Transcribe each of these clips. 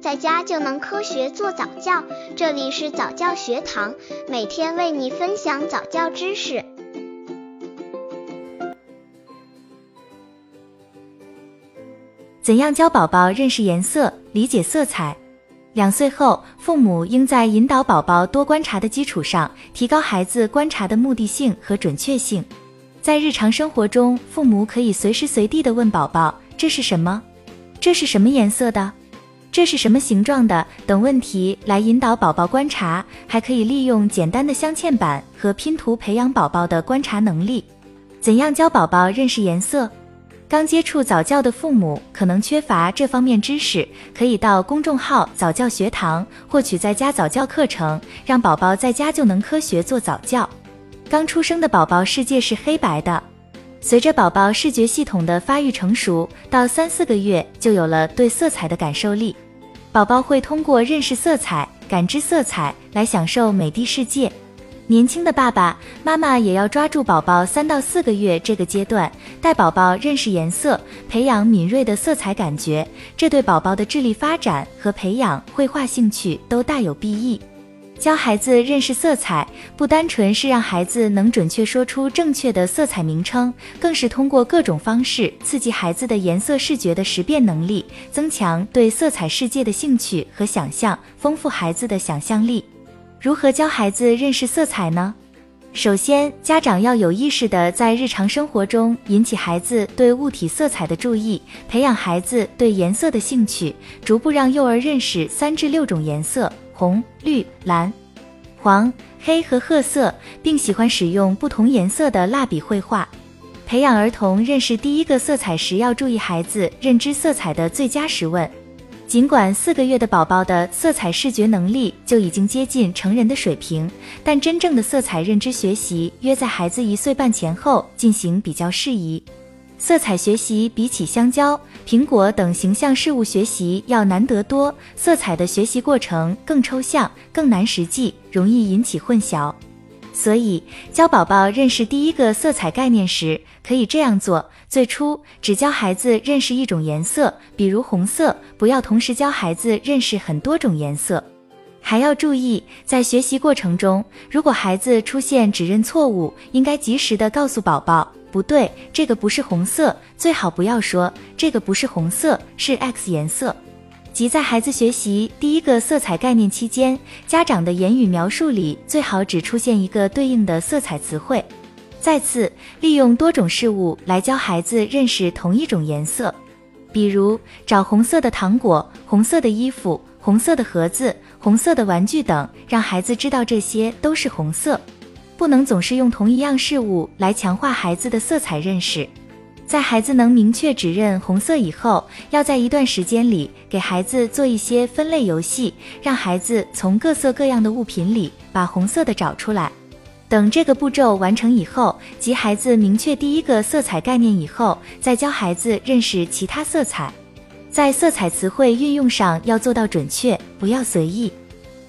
在家就能科学做早教。这里是早教学堂，每天为你分享早教知识。怎样教宝宝认识颜色、理解色彩？两岁后，父母应在引导宝宝多观察的基础上，提高孩子观察的目的性和准确性。在日常生活中，父母可以随时随地的问宝宝：“这是什么？这是什么颜色的？这是什么形状的？”等问题来引导宝宝观察。还可以利用简单的镶嵌板和拼图培养宝宝的观察能力。怎样教宝宝认识颜色？刚接触早教的父母可能缺乏这方面知识，可以到公众号早教学堂获取在家早教课程，让宝宝在家就能科学做早教。刚出生的宝宝世界是黑白的，随着宝宝视觉系统的发育成熟，到三四个月就有了对色彩的感受力，宝宝会通过认识色彩、感知色彩来享受美的世界。年轻的爸爸妈妈也要抓住宝宝三到四个月这个阶段，带宝宝认识颜色，培养敏锐的色彩感觉，这对宝宝的智力发展和培养绘画兴趣都大有裨益。教孩子认识色彩，不单纯是让孩子能准确说出正确的色彩名称，更是通过各种方式刺激孩子的颜色视觉的识别能力，增强对色彩世界的兴趣和想象，丰富孩子的想象力。如何教孩子认识色彩呢？首先，家长要有意识的在日常生活中引起孩子对物体色彩的注意，培养孩子对颜色的兴趣，逐步让幼儿认识三至六种颜色：红、绿、蓝、黄、黑和褐色，并喜欢使用不同颜色的蜡笔绘画。培养儿童认识第一个色彩时，要注意孩子认知色彩的最佳时问。尽管四个月的宝宝的色彩视觉能力就已经接近成人的水平，但真正的色彩认知学习约在孩子一岁半前后进行比较适宜。色彩学习比起香蕉、苹果等形象事物学习要难得多，色彩的学习过程更抽象、更难实际，容易引起混淆。所以，教宝宝认识第一个色彩概念时，可以这样做：最初只教孩子认识一种颜色，比如红色，不要同时教孩子认识很多种颜色。还要注意，在学习过程中，如果孩子出现指认错误，应该及时的告诉宝宝，不对，这个不是红色。最好不要说这个不是红色，是 X 颜色。即在孩子学习第一个色彩概念期间，家长的言语描述里最好只出现一个对应的色彩词汇。再次，利用多种事物来教孩子认识同一种颜色，比如找红色的糖果、红色的衣服、红色的盒子、红色的玩具等，让孩子知道这些都是红色。不能总是用同一样事物来强化孩子的色彩认识。在孩子能明确指认红色以后，要在一段时间里给孩子做一些分类游戏，让孩子从各色各样的物品里把红色的找出来。等这个步骤完成以后，及孩子明确第一个色彩概念以后，再教孩子认识其他色彩。在色彩词汇运用上要做到准确，不要随意。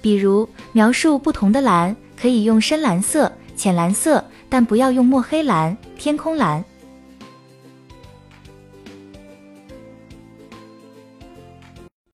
比如描述不同的蓝，可以用深蓝色、浅蓝色，但不要用墨黑蓝、天空蓝。